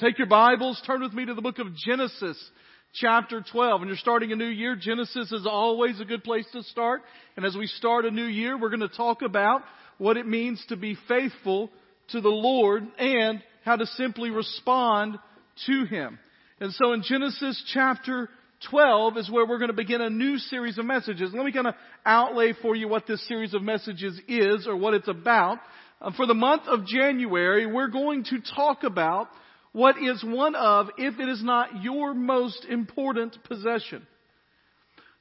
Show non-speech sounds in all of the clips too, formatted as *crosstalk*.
Take your Bibles, turn with me to the book of Genesis, chapter 12. And you're starting a new year. Genesis is always a good place to start. And as we start a new year, we're going to talk about what it means to be faithful to the Lord and how to simply respond to Him. And so in Genesis chapter 12 is where we're going to begin a new series of messages. Let me kind of outlay for you what this series of messages is or what it's about. Uh, for the month of January, we're going to talk about what is one of, if it is not your most important possession.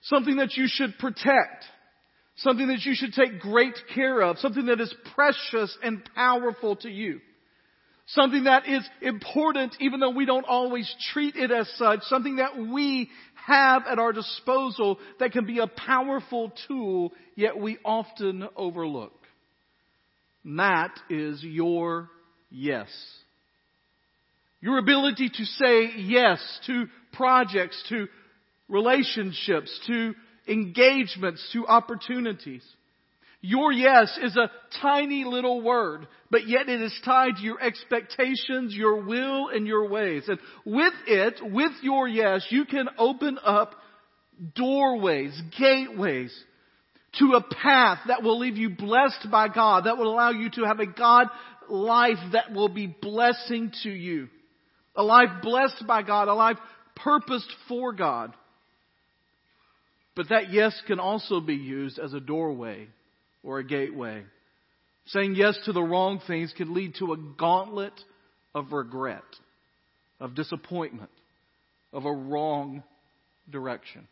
Something that you should protect. Something that you should take great care of. Something that is precious and powerful to you. Something that is important even though we don't always treat it as such. Something that we have at our disposal that can be a powerful tool yet we often overlook. That is your yes. Your ability to say yes to projects, to relationships, to engagements, to opportunities. Your yes is a tiny little word, but yet it is tied to your expectations, your will, and your ways. And with it, with your yes, you can open up doorways, gateways to a path that will leave you blessed by God, that will allow you to have a God life that will be blessing to you. A life blessed by God, a life purposed for God. But that yes can also be used as a doorway or a gateway. Saying yes to the wrong things can lead to a gauntlet of regret, of disappointment, of a wrong direction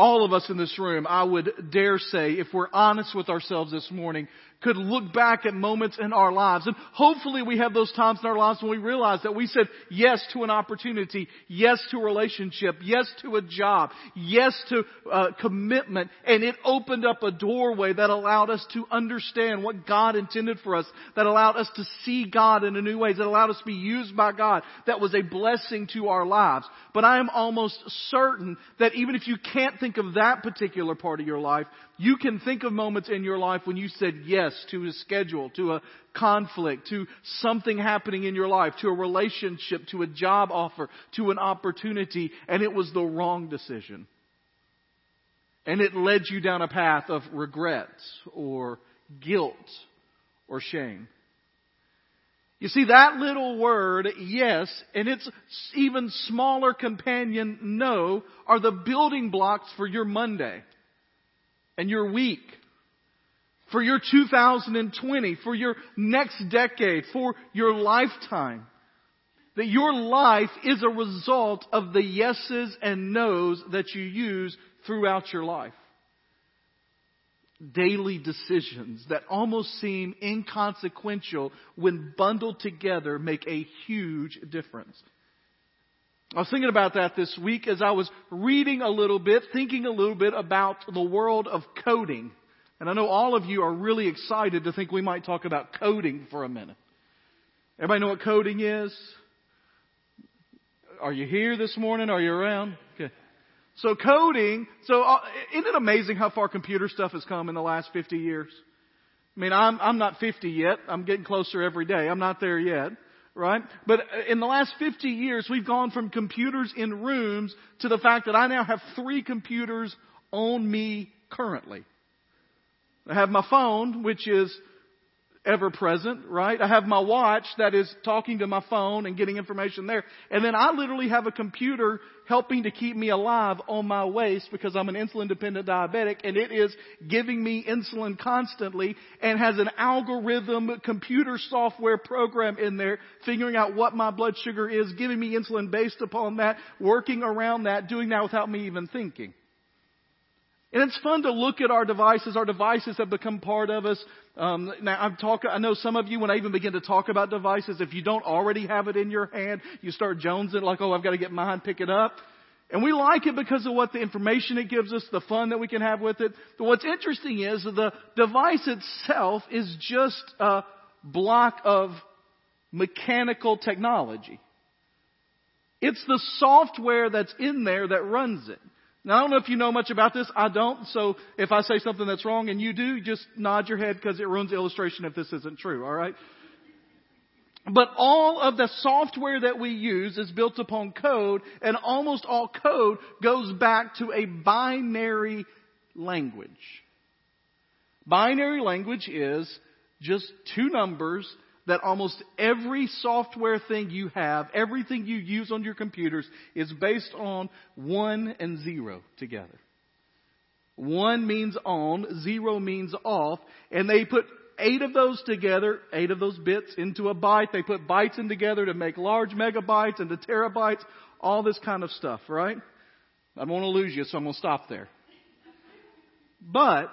all of us in this room, I would dare say, if we're honest with ourselves this morning, could look back at moments in our lives. And hopefully we have those times in our lives when we realize that we said yes to an opportunity, yes to a relationship, yes to a job, yes to uh, commitment, and it opened up a doorway that allowed us to understand what God intended for us, that allowed us to see God in a new way, that allowed us to be used by God, that was a blessing to our lives. But I am almost certain that even if you can't think of that particular part of your life, you can think of moments in your life when you said yes to a schedule, to a conflict, to something happening in your life, to a relationship, to a job offer, to an opportunity, and it was the wrong decision. And it led you down a path of regrets or guilt or shame. You see, that little word, yes, and its even smaller companion, no, are the building blocks for your Monday and your week, for your 2020, for your next decade, for your lifetime. That your life is a result of the yeses and nos that you use throughout your life. Daily decisions that almost seem inconsequential when bundled together make a huge difference. I was thinking about that this week as I was reading a little bit, thinking a little bit about the world of coding. And I know all of you are really excited to think we might talk about coding for a minute. Everybody know what coding is? Are you here this morning? Are you around? Okay. So coding, so uh, isn't it amazing how far computer stuff has come in the last 50 years? I mean, I'm, I'm not 50 yet. I'm getting closer every day. I'm not there yet right? But in the last 50 years, we've gone from computers in rooms to the fact that I now have three computers on me currently. I have my phone, which is ever present, right? I have my watch that is talking to my phone and getting information there. And then I literally have a computer helping to keep me alive on my waist because I'm an insulin dependent diabetic and it is giving me insulin constantly and has an algorithm computer software program in there figuring out what my blood sugar is, giving me insulin based upon that, working around that, doing that without me even thinking. And it's fun to look at our devices. Our devices have become part of us. Um, now, I'm talking. I know some of you, when I even begin to talk about devices, if you don't already have it in your hand, you start jonesing like, "Oh, I've got to get mine, pick it up." And we like it because of what the information it gives us, the fun that we can have with it. But what's interesting is the device itself is just a block of mechanical technology. It's the software that's in there that runs it. Now, I don't know if you know much about this. I don't. So if I say something that's wrong and you do, just nod your head because it ruins the illustration if this isn't true. All right? But all of the software that we use is built upon code, and almost all code goes back to a binary language. Binary language is just two numbers that almost every software thing you have, everything you use on your computers is based on one and zero together. One means on, zero means off, and they put eight of those together, eight of those bits into a byte. They put bytes in together to make large megabytes into terabytes, all this kind of stuff, right? I don't want to lose you, so I'm going to stop there. But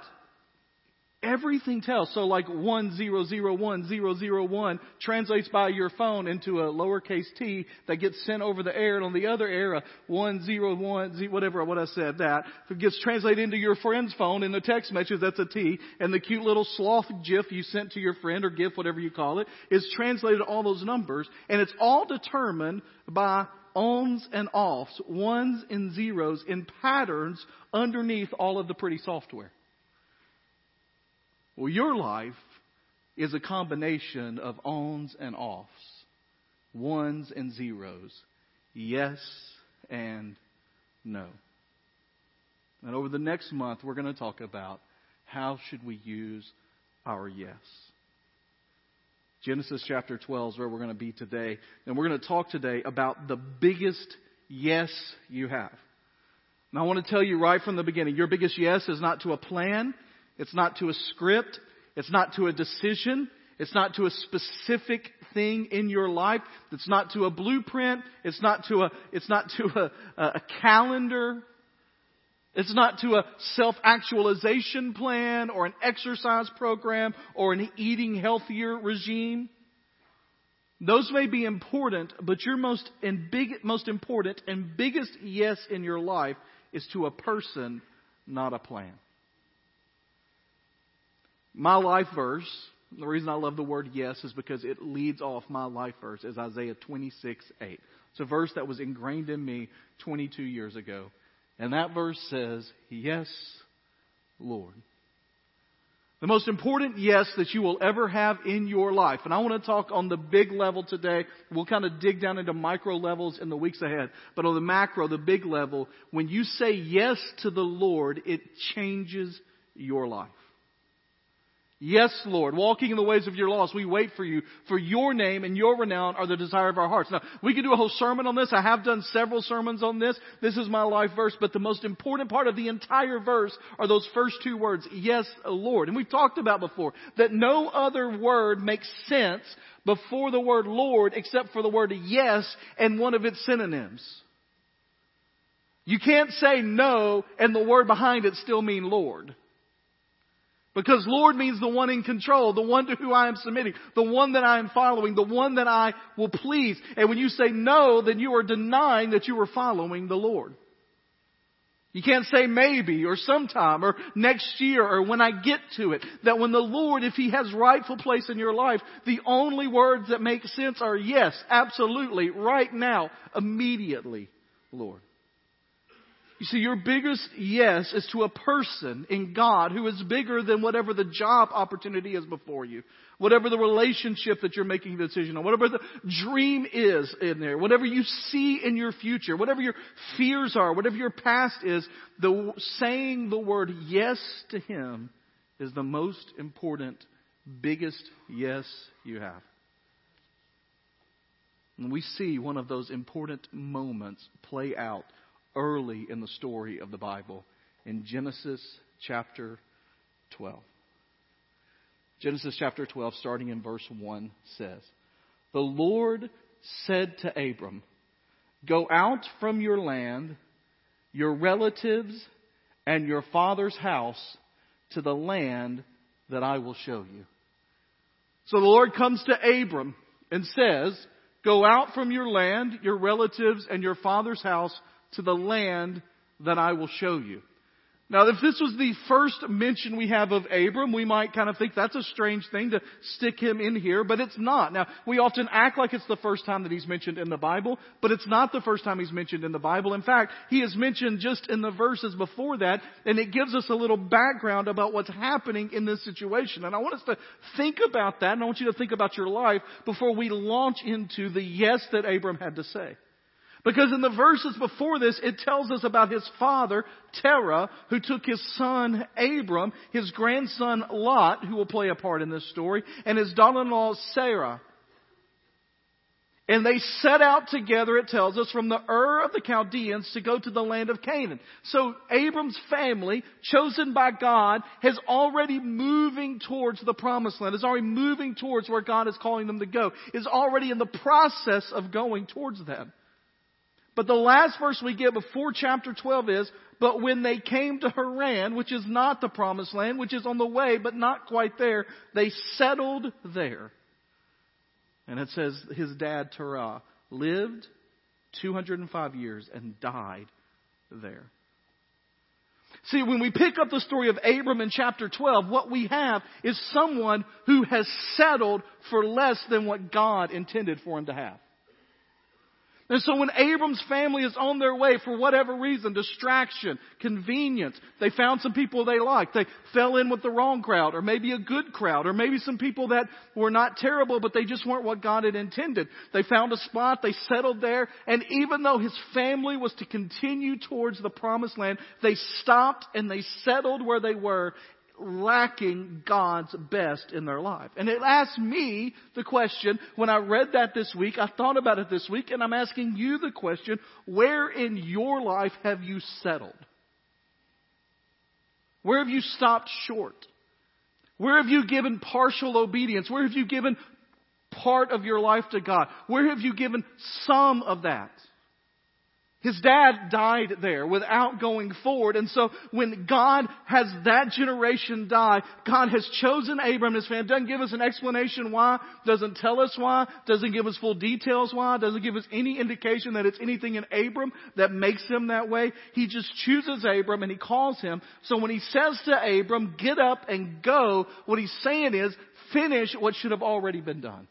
Everything tells. So like 1001001 translates by your phone into a lowercase t that gets sent over the air and on the other air 101 whatever what I said that it gets translated into your friend's phone in the text message that's a t and the cute little sloth gif you sent to your friend or gif whatever you call it is translated all those numbers and it's all determined by ons and offs, ones and zeros in patterns underneath all of the pretty software. Well, your life is a combination of ons and offs, ones and zeros, yes and no. And over the next month, we're going to talk about how should we use our yes. Genesis chapter 12 is where we're going to be today. And we're going to talk today about the biggest yes you have. And I want to tell you right from the beginning, your biggest yes is not to a plan. It's not to a script. It's not to a decision. It's not to a specific thing in your life. It's not to a blueprint. It's not to a, it's not to a, a calendar. It's not to a self-actualization plan or an exercise program or an eating healthier regime. Those may be important, but your most and big, most important and biggest yes in your life is to a person, not a plan. My life verse, the reason I love the word yes is because it leads off my life verse is Isaiah 26, 8. It's a verse that was ingrained in me 22 years ago. And that verse says, Yes, Lord. The most important yes that you will ever have in your life. And I want to talk on the big level today. We'll kind of dig down into micro levels in the weeks ahead. But on the macro, the big level, when you say yes to the Lord, it changes your life. Yes, Lord, walking in the ways of your laws, we wait for you. For your name and your renown are the desire of our hearts. Now, we could do a whole sermon on this. I have done several sermons on this. This is my life verse, but the most important part of the entire verse are those first two words, yes, Lord. And we've talked about before that no other word makes sense before the word Lord except for the word yes and one of its synonyms. You can't say no and the word behind it still mean Lord. Because Lord means the one in control, the one to who I am submitting, the one that I am following, the one that I will please. And when you say no, then you are denying that you are following the Lord. You can't say maybe or sometime or next year or when I get to it. That when the Lord, if He has rightful place in your life, the only words that make sense are yes, absolutely, right now, immediately, Lord. You see, your biggest yes is to a person in God who is bigger than whatever the job opportunity is before you, whatever the relationship that you're making a decision on, whatever the dream is in there, whatever you see in your future, whatever your fears are, whatever your past is, the saying the word yes to Him is the most important, biggest yes you have. And we see one of those important moments play out early in the story of the Bible in Genesis chapter 12. Genesis chapter 12, starting in verse 1, says, The Lord said to Abram, Go out from your land, your relatives, and your father's house to the land that I will show you. So the Lord comes to Abram and says, Go out from your land, your relatives, and your father's house to the land that I will show you. Now, if this was the first mention we have of Abram, we might kind of think that's a strange thing to stick him in here, but it's not. Now, we often act like it's the first time that he's mentioned in the Bible, but it's not the first time he's mentioned in the Bible. In fact, he is mentioned just in the verses before that, and it gives us a little background about what's happening in this situation. And I want us to think about that, and I want you to think about your life before we launch into the yes that Abram had to say. Because in the verses before this, it tells us about his father, Terah, who took his son, Abram, his grandson, Lot, who will play a part in this story, and his daughter-in-law, Sarah. And they set out together, it tells us, from the Ur of the Chaldeans to go to the land of Canaan. So Abram's family, chosen by God, has already moving towards the promised land, is already moving towards where God is calling them to go, is already in the process of going towards them. But the last verse we get before chapter 12 is, but when they came to Haran, which is not the promised land, which is on the way, but not quite there, they settled there. And it says his dad Terah lived 205 years and died there. See, when we pick up the story of Abram in chapter 12, what we have is someone who has settled for less than what God intended for him to have. And so when Abram's family is on their way for whatever reason, distraction, convenience, they found some people they liked. They fell in with the wrong crowd, or maybe a good crowd, or maybe some people that were not terrible, but they just weren't what God had intended. They found a spot, they settled there, and even though his family was to continue towards the promised land, they stopped and they settled where they were lacking God's best in their life. And it asked me the question, when I read that this week, I thought about it this week, and I'm asking you the question, where in your life have you settled? Where have you stopped short? Where have you given partial obedience? Where have you given part of your life to God? Where have you given some of that? His dad died there without going forward. And so when God has that generation die, God has chosen Abram and his family. Doesn't give us an explanation why, doesn't tell us why, doesn't give us full details why, doesn't give us any indication that it's anything in Abram that makes him that way. He just chooses Abram and he calls him. So when he says to Abram, get up and go, what he's saying is, finish what should have already been done.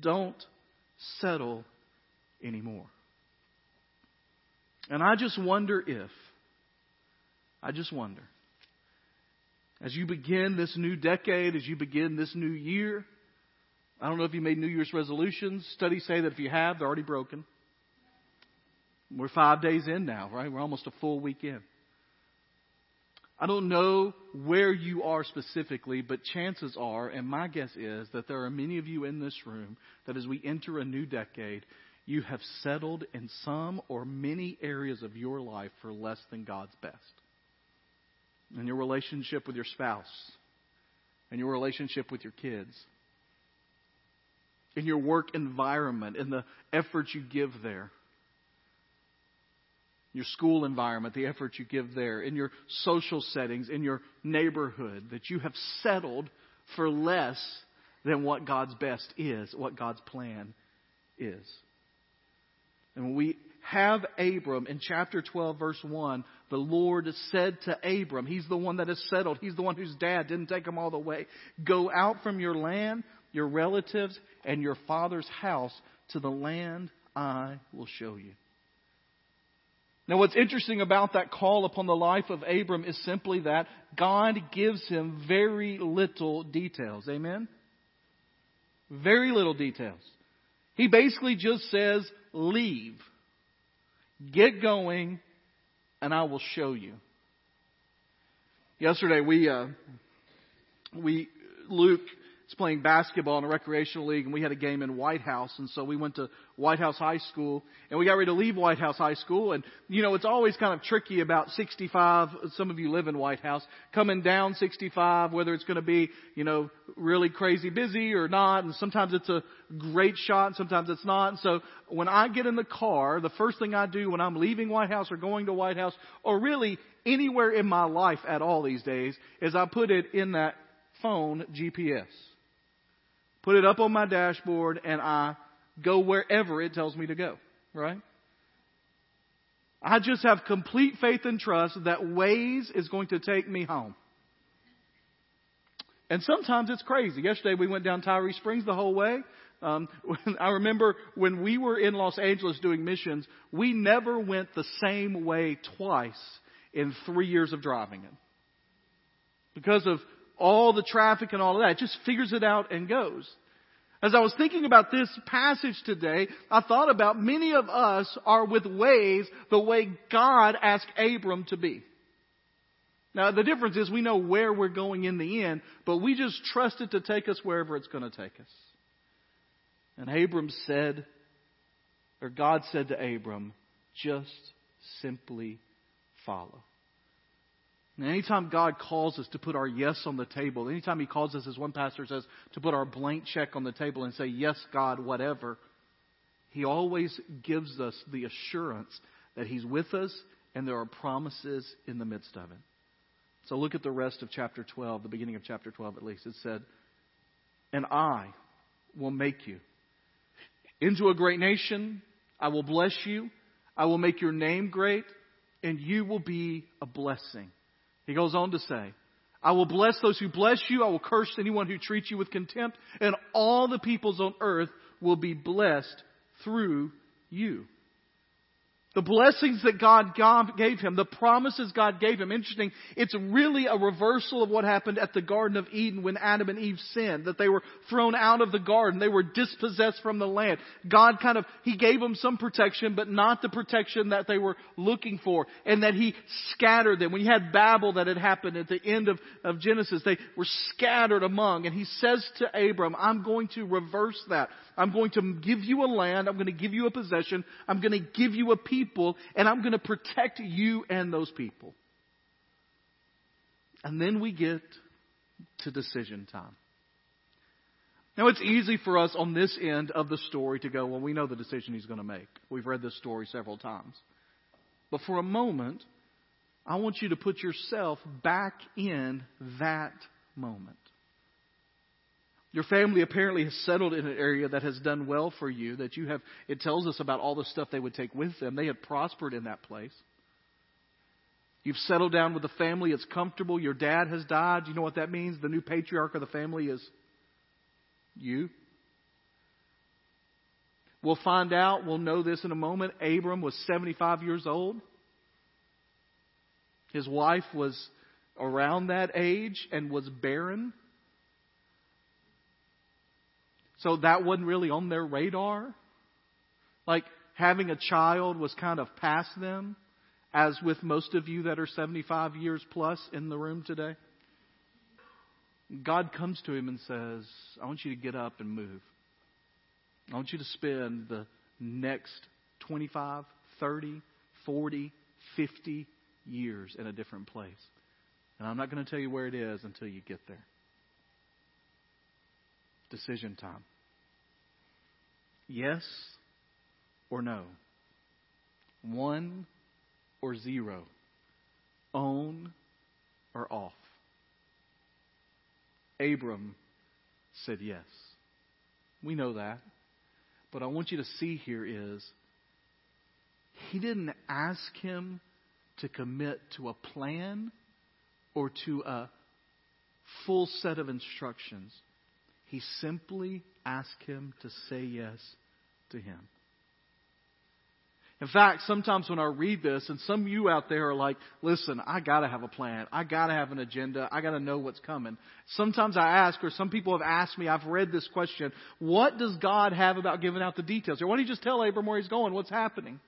Don't settle anymore. And I just wonder if, I just wonder, as you begin this new decade, as you begin this new year, I don't know if you made New Year's resolutions. Studies say that if you have, they're already broken. We're five days in now, right? We're almost a full week in. I don't know where you are specifically, but chances are, and my guess is, that there are many of you in this room that as we enter a new decade, you have settled in some or many areas of your life for less than God's best. In your relationship with your spouse, in your relationship with your kids, in your work environment, in the effort you give there, your school environment, the effort you give there, in your social settings, in your neighborhood, that you have settled for less than what God's best is, what God's plan is. And when we have Abram in chapter 12, verse 1, the Lord said to Abram, He's the one that has settled. He's the one whose dad didn't take him all the way. Go out from your land, your relatives, and your father's house to the land I will show you. Now, what's interesting about that call upon the life of Abram is simply that God gives him very little details. Amen? Very little details. He basically just says, leave. Get going, and I will show you. Yesterday, we, uh, we, Luke is playing basketball in a recreational league, and we had a game in White House, and so we went to White House High School, and we got ready to leave White House High School, and you know it's always kind of tricky about 65. Some of you live in White House, coming down 65, whether it's going to be you know really crazy busy or not, and sometimes it's a great shot, and sometimes it's not. And so when I get in the car, the first thing I do when I'm leaving White House or going to White House, or really anywhere in my life at all these days, is I put it in that phone GPS put it up on my dashboard, and I go wherever it tells me to go, right? I just have complete faith and trust that Waze is going to take me home. And sometimes it's crazy. Yesterday we went down Tyree Springs the whole way. Um, *laughs* I remember when we were in Los Angeles doing missions, we never went the same way twice in three years of driving it. Because of all the traffic and all of that. It just figures it out and goes. As I was thinking about this passage today, I thought about many of us are with Waze the way God asked Abram to be. Now the difference is we know where we're going in the end, but we just trust it to take us wherever it's going to take us. And Abram said, or God said to Abram, just simply follow. And anytime God calls us to put our yes on the table, anytime He calls us, as one pastor says, to put our blank check on the table and say, yes, God, whatever, He always gives us the assurance that He's with us and there are promises in the midst of it. So look at the rest of chapter 12, the beginning of chapter 12 at least. It said, And I will make you into a great nation. I will bless you. I will make your name great, and you will be a blessing. He goes on to say, I will bless those who bless you. I will curse anyone who treats you with contempt, and all the peoples on earth will be blessed through you. The blessings that God gave him, the promises God gave him. Interesting, it's really a reversal of what happened at the Garden of Eden when Adam and Eve sinned, that they were thrown out of the garden. They were dispossessed from the land. God kind of, He gave them some protection, but not the protection that they were looking for. And that He scattered them. When you had Babel that had happened at the end of, of Genesis, they were scattered among. And He says to Abram, I'm going to reverse that. I'm going to give you a land. I'm going to give you a possession. I'm going to give you a people and I'm going to protect you and those people. And then we get to decision time. Now it's easy for us on this end of the story to go, well, we know the decision he's going to make. We've read this story several times. But for a moment, I want you to put yourself back in that moment. Your family apparently has settled in an area that has done well for you, that you have, it tells us about all the stuff they would take with them. They had prospered in that place. You've settled down with a family, it's comfortable. Your dad has died. You know what that means? The new patriarch of the family is you. We'll find out, we'll know this in a moment. Abram was 75 years old. His wife was around that age and was barren. So that wasn't really on their radar. Like having a child was kind of past them, as with most of you that are 75 years plus in the room today. God comes to him and says, I want you to get up and move. I want you to spend the next 25, 30, 40, 50 years in a different place. And I'm not going to tell you where it is until you get there. Decision time. Yes or no? One or zero? On or off? Abram said yes. We know that. But I want you to see here is he didn't ask him to commit to a plan or to a full set of instructions. He simply asked him to say yes to Him. In fact, sometimes when I read this, and some of you out there are like, listen, I gotta have a plan. I gotta have an agenda. I gotta know what's coming. Sometimes I ask, or some people have asked me, I've read this question, what does God have about giving out the details? Or why don't you just tell Abram where he's going, what's happening?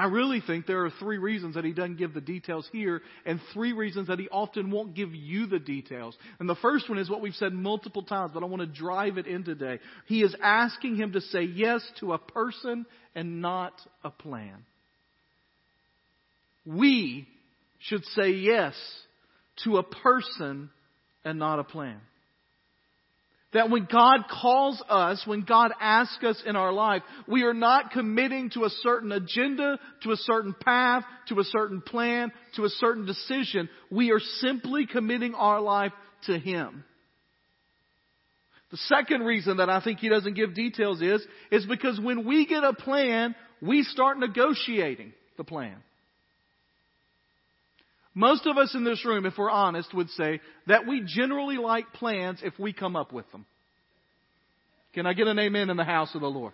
I really think there are three reasons that he doesn't give the details here, and three reasons that he often won't give you the details. And the first one is what we've said multiple times, but I want to drive it in today. He is asking him to say yes to a person and not a plan. We should say yes to a person and not a plan. That when God calls us, when God asks us in our life, we are not committing to a certain agenda, to a certain path, to a certain plan, to a certain decision. We are simply committing our life to Him. The second reason that I think He doesn't give details is, is because when we get a plan, we start negotiating. the plan. Most of us in this room, if we're honest, would say that we generally like plans if we come up with them. Can I get an amen in the house of the Lord?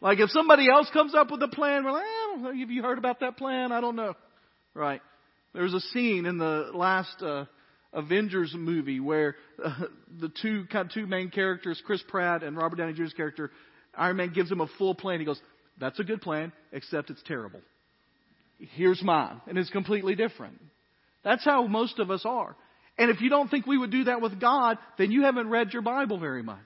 Like if somebody else comes up with a plan, we're like, eh, have you heard about that plan? I don't know. Right. There's a scene in the last uh, Avengers movie where uh, the two kind of two main characters, Chris Pratt and Robert Downey Jr.'s character, Iron Man gives him a full plan. He goes, "That's a good plan, except it's terrible. Here's mine, and it's completely different." That's how most of us are. And if you don't think we would do that with God, then you haven't read your Bible very much.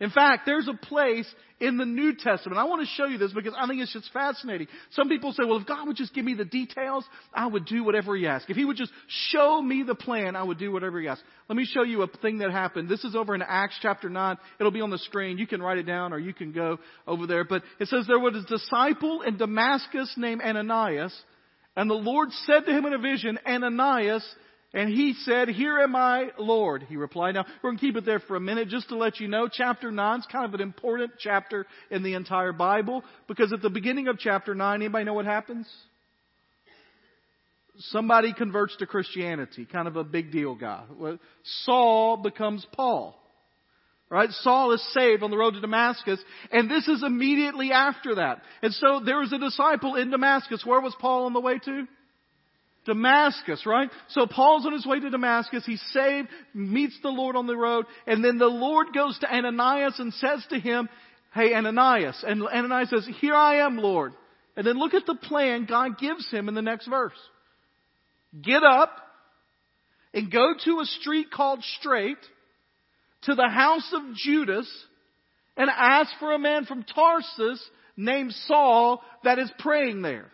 In fact, there's a place in the New Testament. I want to show you this because I think it's just fascinating. Some people say, well, if God would just give me the details, I would do whatever He asks. If He would just show me the plan, I would do whatever He asks. Let me show you a thing that happened. This is over in Acts chapter 9. It'll be on the screen. You can write it down or you can go over there. But it says there was a disciple in Damascus named Ananias, and the Lord said to him in a vision, Ananias, and he said, Here am I, Lord. He replied. Now, we're going to keep it there for a minute just to let you know. Chapter 9 is kind of an important chapter in the entire Bible because at the beginning of chapter 9, anybody know what happens? Somebody converts to Christianity, kind of a big deal guy. Saul becomes Paul. Right? Saul is saved on the road to Damascus, and this is immediately after that. And so there was a disciple in Damascus. Where was Paul on the way to? Damascus, right? So Paul's on his way to Damascus. He's saved, meets the Lord on the road, and then the Lord goes to Ananias and says to him, Hey, Ananias. And Ananias says, Here I am, Lord. And then look at the plan God gives him in the next verse. Get up and go to a street called Straight to the house of Judas and ask for a man from Tarsus named Saul that is praying there.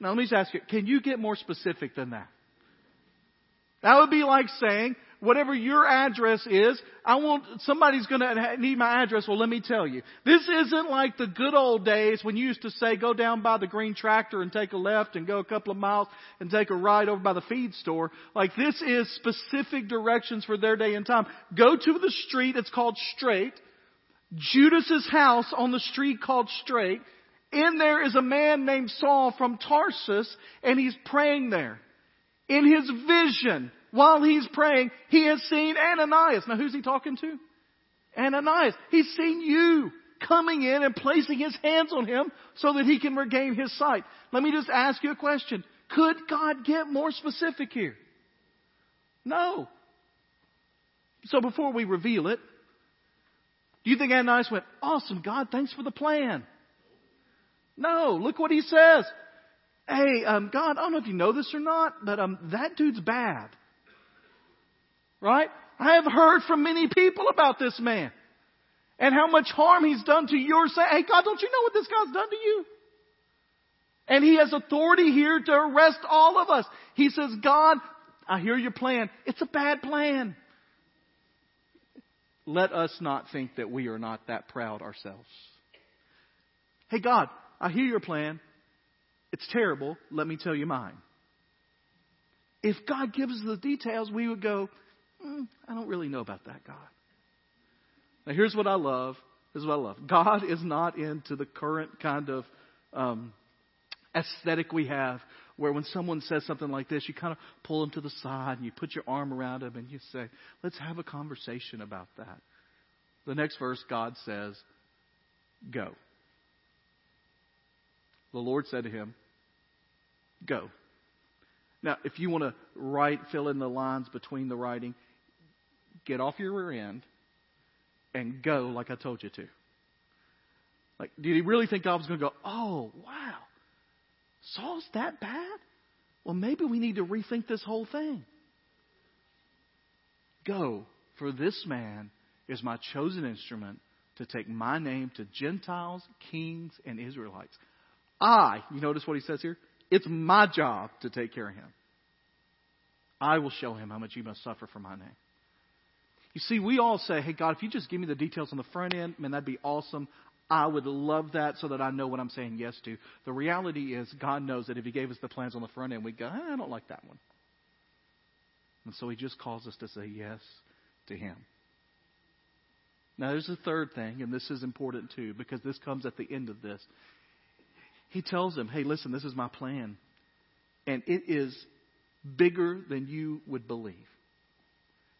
Now let me just ask you, can you get more specific than that? That would be like saying, whatever your address is, I want, somebody's gonna need my address. Well, let me tell you. This isn't like the good old days when you used to say, go down by the green tractor and take a left and go a couple of miles and take a right over by the feed store. Like this is specific directions for their day and time. Go to the street, it's called Straight. Judas's house on the street called Straight. In there is a man named Saul from Tarsus, and he's praying there. In his vision, while he's praying, he has seen Ananias. Now, who's he talking to? Ananias. He's seen you coming in and placing his hands on him so that he can regain his sight. Let me just ask you a question. Could God get more specific here? No. So before we reveal it, do you think Ananias went, Awesome, God, thanks for the plan? No, look what he says. Hey, um, God, I don't know if you know this or not, but um, that dude's bad. Right? I have heard from many people about this man and how much harm he's done to your say. Hey, God, don't you know what this guy's done to you? And he has authority here to arrest all of us. He says, God, I hear your plan. It's a bad plan. Let us not think that we are not that proud ourselves. Hey, God, I hear your plan. It's terrible. Let me tell you mine. If God gives us the details, we would go, mm, I don't really know about that, God. Now, here's what I love. This is what I love. God is not into the current kind of um, aesthetic we have where when someone says something like this, you kind of pull them to the side and you put your arm around them and you say, let's have a conversation about that. The next verse, God says, go. The Lord said to him, Go. Now, if you want to write, fill in the lines between the writing, get off your rear end and go like I told you to. Like, did he really think God was going to go, oh, wow, Saul's that bad? Well, maybe we need to rethink this whole thing. Go, for this man is my chosen instrument to take my name to Gentiles, kings, and Israelites. I, you notice what he says here? It's my job to take care of him. I will show him how much he must suffer for my name. You see, we all say, hey, God, if you just give me the details on the front end, man, that'd be awesome. I would love that so that I know what I'm saying yes to. The reality is, God knows that if He gave us the plans on the front end, we'd go, ah, I don't like that one. And so He just calls us to say yes to Him. Now, there's a third thing, and this is important too, because this comes at the end of this. he tells them, hey, listen, this is my plan. And it is bigger than you would believe.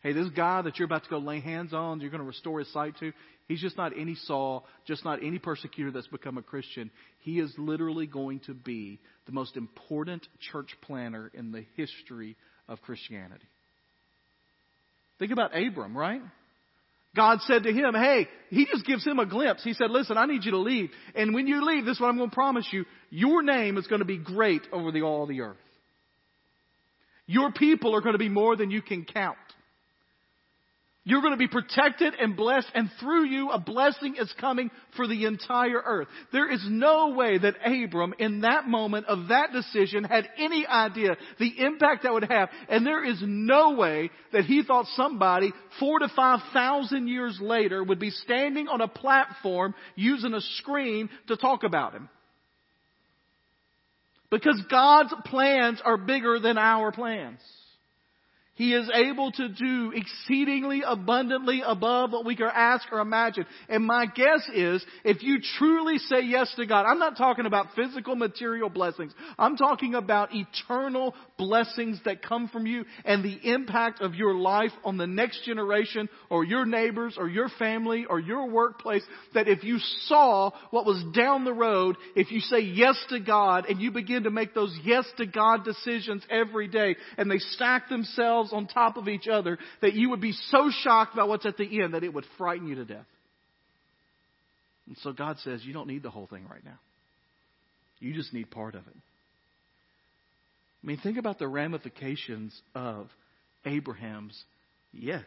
Hey, this guy that you're about to go lay hands on, you're going to restore his sight to, he's just not any Saul, just not any persecutor that's become a Christian. He is literally going to be the most important church planter in the history of Christianity. Think about Abram, right? God said to him, hey, he just gives him a glimpse. He said, listen, I need you to leave. And when you leave, this is what I'm going to promise you. Your name is going to be great over the, all the earth. Your people are going to be more than you can count. You're going to be protected and blessed, and through you, a blessing is coming for the entire earth. There is no way that Abram, in that moment of that decision, had any idea the impact that would have. And there is no way that he thought somebody four to five thousand years later would be standing on a platform using a screen to talk about him. Because God's plans are bigger than our plans. He is able to do exceedingly abundantly above what we can ask or imagine. And my guess is, if you truly say yes to God, I'm not talking about physical material blessings. I'm talking about eternal blessings that come from you and the impact of your life on the next generation or your neighbors or your family or your workplace. That if you saw what was down the road, if you say yes to God and you begin to make those yes to God decisions every day and they stack themselves on top of each other that you would be so shocked about what's at the end that it would frighten you to death. And so God says, you don't need the whole thing right now. You just need part of it. I mean, think about the ramifications of Abraham's yes.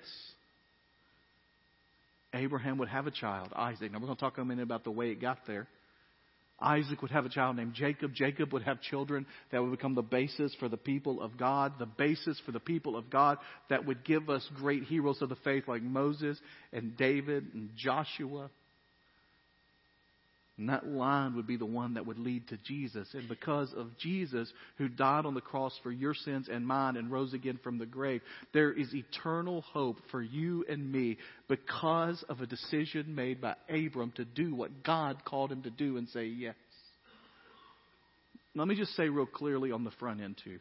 Abraham would have a child, Isaac. Now, we're going to talk a minute about the way it got there. Isaac would have a child named Jacob. Jacob would have children that would become the basis for the people of God, the basis for the people of God that would give us great heroes of the faith like Moses and David and Joshua. And that line would be the one that would lead to Jesus. And because of Jesus, who died on the cross for your sins and mine and rose again from the grave, there is eternal hope for you and me because of a decision made by Abram to do what God called him to do and say yes. Let me just say real clearly on the front end, too,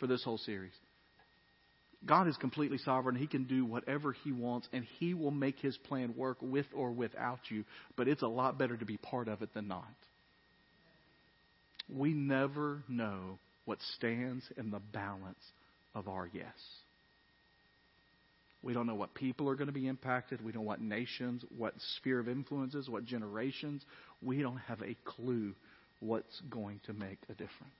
for this whole series. God is completely sovereign. He can do whatever He wants, and He will make His plan work with or without you. But it's a lot better to be part of it than not. We never know what stands in the balance of our yes. We don't know what people are going to be impacted. We don't know what nations, what sphere of influences, what generations. We don't have a clue what's going to make a difference.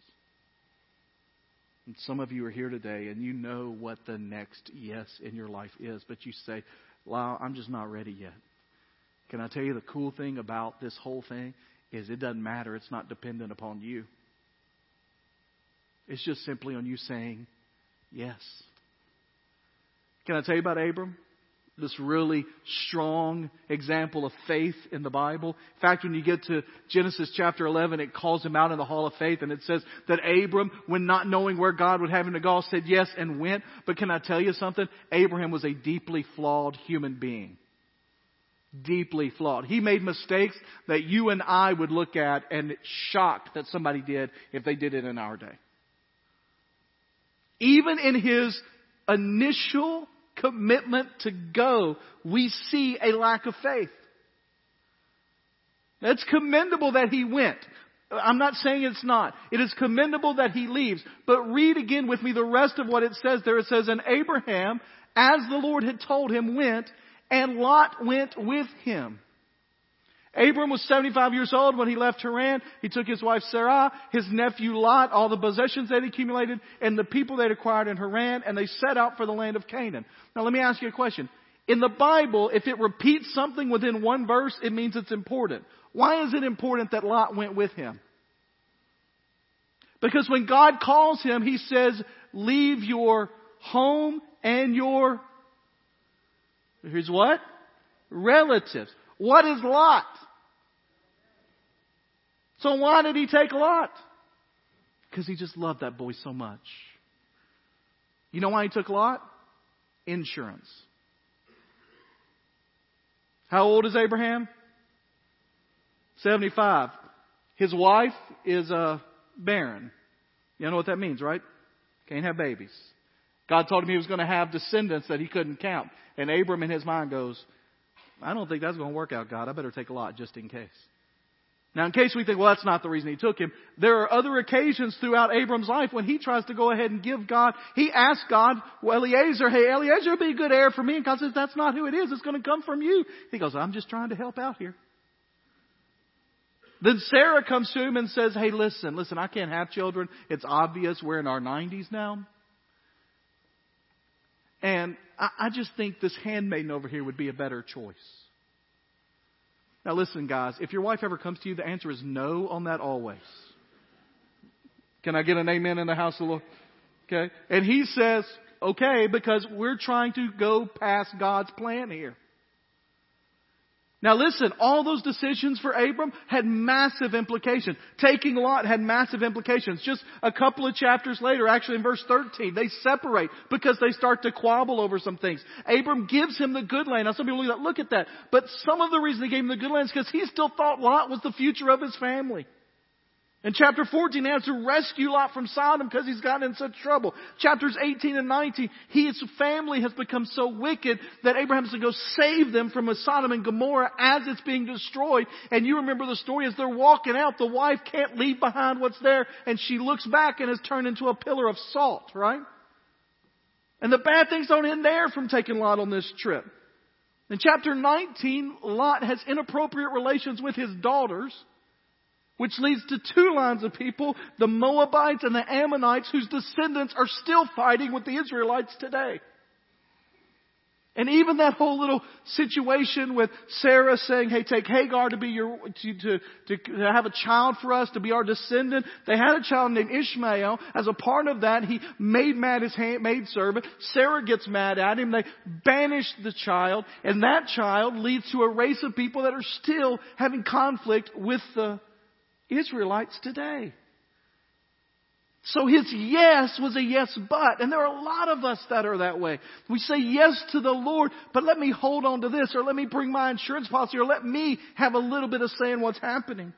And some of you are here today and you know what the next yes in your life is, but you say, Wow, I'm just not ready yet. Can I tell you the cool thing about this whole thing is it doesn't matter. It's not dependent upon you. It's just simply on you saying yes. Can I tell you about Abram? This really strong example of faith in the Bible. In fact, when you get to Genesis chapter 11, it calls him out in the hall of faith and it says that Abram, when not knowing where God would have him to go, said yes and went. But can I tell you something? Abraham was a deeply flawed human being. Deeply flawed. He made mistakes that you and I would look at and shocked that somebody did if they did it in our day. Even in his initial commitment to go, we see a lack of faith. It's commendable that he went. I'm not saying it's not. It is commendable that he leaves. But read again with me the rest of what it says there. It says, And Abraham, as the Lord had told him, went, and Lot went with him. Abram was 75 years old when he left Haran. He took his wife Sarah, his nephew Lot, all the possessions they'd accumulated, and the people they'd acquired in Haran, and they set out for the land of Canaan. Now let me ask you a question. In the Bible, if it repeats something within one verse, it means it's important. Why is it important that Lot went with him? Because when God calls him, he says, leave your home and your, here's what? Relatives. What is Lot? So why did he take a Lot? Because he just loved that boy so much. You know why he took a Lot? Insurance. How old is Abraham? 75. His wife is a barren. You know what that means, right? Can't have babies. God told him he was going to have descendants that he couldn't count. And Abram in his mind goes, I don't think that's going to work out, God. I better take a Lot just in case. Now, in case we think, well, that's not the reason he took him, there are other occasions throughout Abram's life when he tries to go ahead and give God, he asks God, well, Eliezer, hey, Eliezer be a good heir for me. And God says, that's not who it is. It's going to come from you. He goes, I'm just trying to help out here. Then Sarah comes to him and says, hey, listen, listen, I can't have children. It's obvious we're in our 90s now. And I, I just think this handmaiden over here would be a better choice. Now, listen, guys, if your wife ever comes to you, the answer is no on that always. Can I get an amen in the house of the Lord? Okay. And he says, okay, because we're trying to go past God's plan here. Now listen, all those decisions for Abram had massive implications. Taking Lot had massive implications. Just a couple of chapters later, actually in verse 13, they separate because they start to quabble over some things. Abram gives him the good land. Now some people look at, look at that. But some of the reason he gave him the good land is because he still thought Lot was the future of his family. In chapter 14, he has to rescue Lot from Sodom because he's gotten in such trouble. Chapters 18 and 19, his family has become so wicked that Abraham has to go save them from Sodom and Gomorrah as it's being destroyed. And you remember the story as they're walking out, the wife can't leave behind what's there and she looks back and is turned into a pillar of salt, right? And the bad things don't end there from taking Lot on this trip. In chapter 19, Lot has inappropriate relations with his daughters. Which leads to two lines of people, the Moabites and the Ammonites, whose descendants are still fighting with the Israelites today. And even that whole little situation with Sarah saying, hey, take Hagar to be your, to, to, to, have a child for us, to be our descendant. They had a child named Ishmael. As a part of that, he made mad his maid servant. Sarah gets mad at him. They banish the child. And that child leads to a race of people that are still having conflict with the Israelites today. So his yes was a yes, but. And there are a lot of us that are that way. We say yes to the Lord, but let me hold on to this, or let me bring my insurance policy, or let me have a little bit of say in what's happening.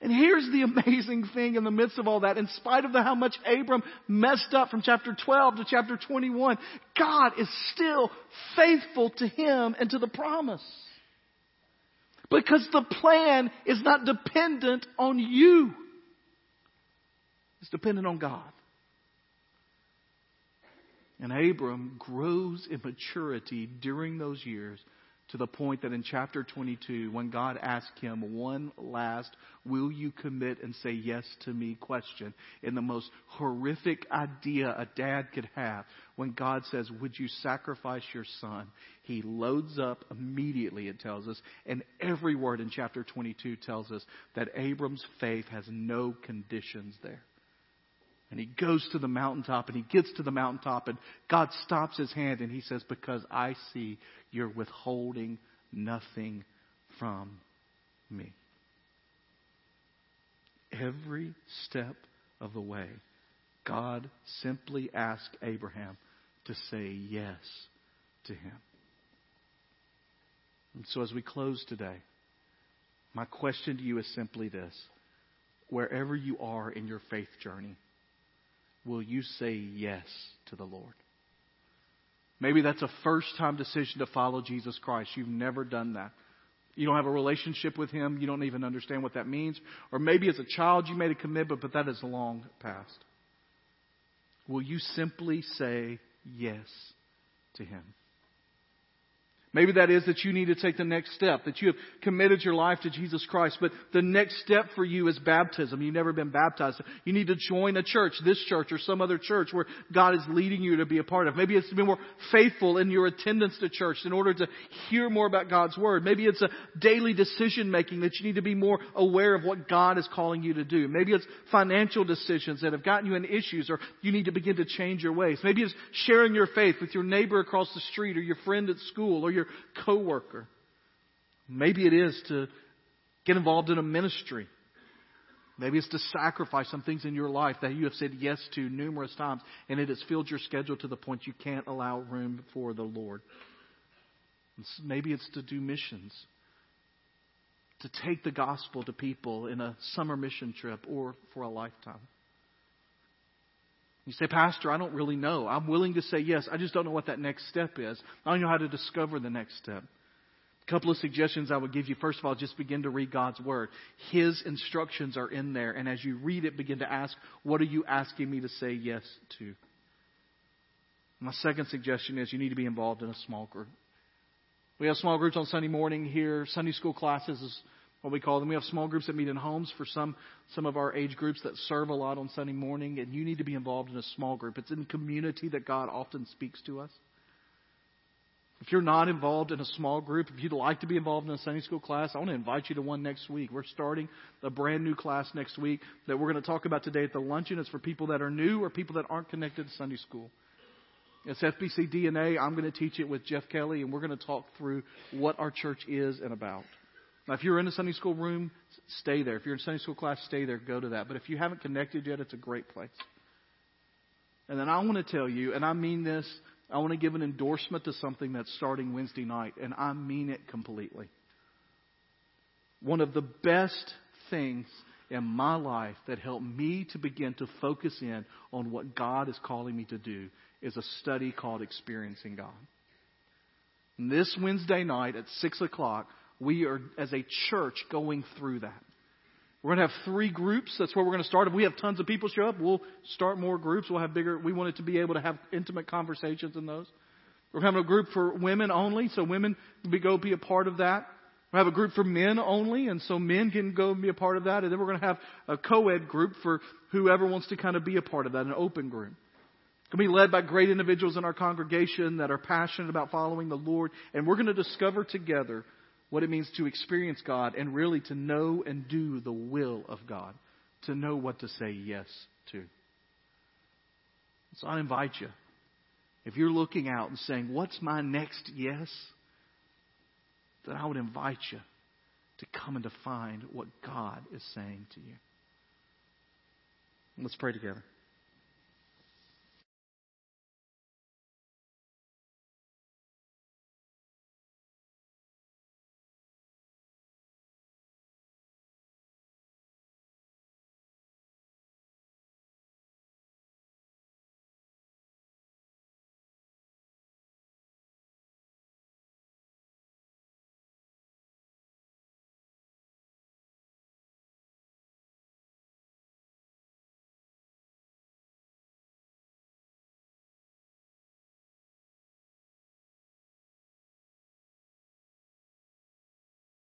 And here's the *laughs* amazing thing in the midst of all that. In spite of the, how much Abram messed up from chapter 12 to chapter 21, God is still faithful to him and to the promise. Because the plan is not dependent on you. It's dependent on God. And Abram grows in maturity during those years to the point that in chapter 22, when God asked him one last, will you commit and say yes to me question, in the most horrific idea a dad could have, when God says, would you sacrifice your son? He loads up immediately, it tells us, and every word in chapter 22 tells us that Abram's faith has no conditions there. And he goes to the mountaintop and he gets to the mountaintop and God stops his hand and he says, Because I see you're withholding nothing from me. Every step of the way, God simply asked Abraham to say yes to him. And so as we close today, my question to you is simply this. Wherever you are in your faith journey, will you say yes to the Lord? Maybe that's a first time decision to follow Jesus Christ. You've never done that. You don't have a relationship with Him. You don't even understand what that means. Or maybe as a child you made a commitment, but that is long past. Will you simply say yes to Him? Maybe that is that you need to take the next step, that you have committed your life to Jesus Christ, but the next step for you is baptism. You've never been baptized. You need to join a church, this church or some other church where God is leading you to be a part of. Maybe it's to be more faithful in your attendance to church in order to hear more about God's Word. Maybe it's a daily decision making that you need to be more aware of what God is calling you to do. Maybe it's financial decisions that have gotten you in issues or you need to begin to change your ways. Maybe it's sharing your faith with your neighbor across the street or your friend at school or your coworker. Maybe it is to get involved in a ministry. Maybe it's to sacrifice some things in your life that you have said yes to numerous times, and it has filled your schedule to the point you can't allow room for the Lord. Maybe it's to do missions. to take the gospel to people in a summer mission trip or for a lifetime. You say, Pastor, I don't really know. I'm willing to say yes. I just don't know what that next step is. I don't know how to discover the next step. A couple of suggestions I would give you. First of all, just begin to read God's Word. His instructions are in there. And as you read it, begin to ask, what are you asking me to say yes to? My second suggestion is you need to be involved in a small group. We have small groups on Sunday morning here. Sunday school classes what we call them. We have small groups that meet in homes for some, some of our age groups that serve a lot on Sunday morning, and you need to be involved in a small group. It's in community that God often speaks to us. If you're not involved in a small group, if you'd like to be involved in a Sunday school class, I want to invite you to one next week. We're starting a brand new class next week that we're going to talk about today at the luncheon. It's for people that are new or people that aren't connected to Sunday school. It's FBC DNA. I'm going to teach it with Jeff Kelly, and we're going to talk through what our church is and about. Now, if you're in a Sunday school room, stay there. If you're in Sunday school class, stay there. Go to that. But if you haven't connected yet, it's a great place. And then I want to tell you, and I mean this, I want to give an endorsement to something that's starting Wednesday night, and I mean it completely. One of the best things in my life that helped me to begin to focus in on what God is calling me to do is a study called Experiencing God. And this Wednesday night at 6 o'clock, we are, as a church, going through that. We're going to have three groups. That's where we're going to start. If we have tons of people show up, we'll start more groups. We'll have bigger. We wanted to be able to have intimate conversations in those. We're having a group for women only, so women can go be a part of that. We have a group for men only, and so men can go and be a part of that. And then we're going to have a co-ed group for whoever wants to kind of be a part of that, an open group. It's going to be led by great individuals in our congregation that are passionate about following the Lord, and we're going to discover together what it means to experience God and really to know and do the will of God, to know what to say yes to. So I invite you, if you're looking out and saying, What's my next yes? then I would invite you to come and to find what God is saying to you. Let's pray together.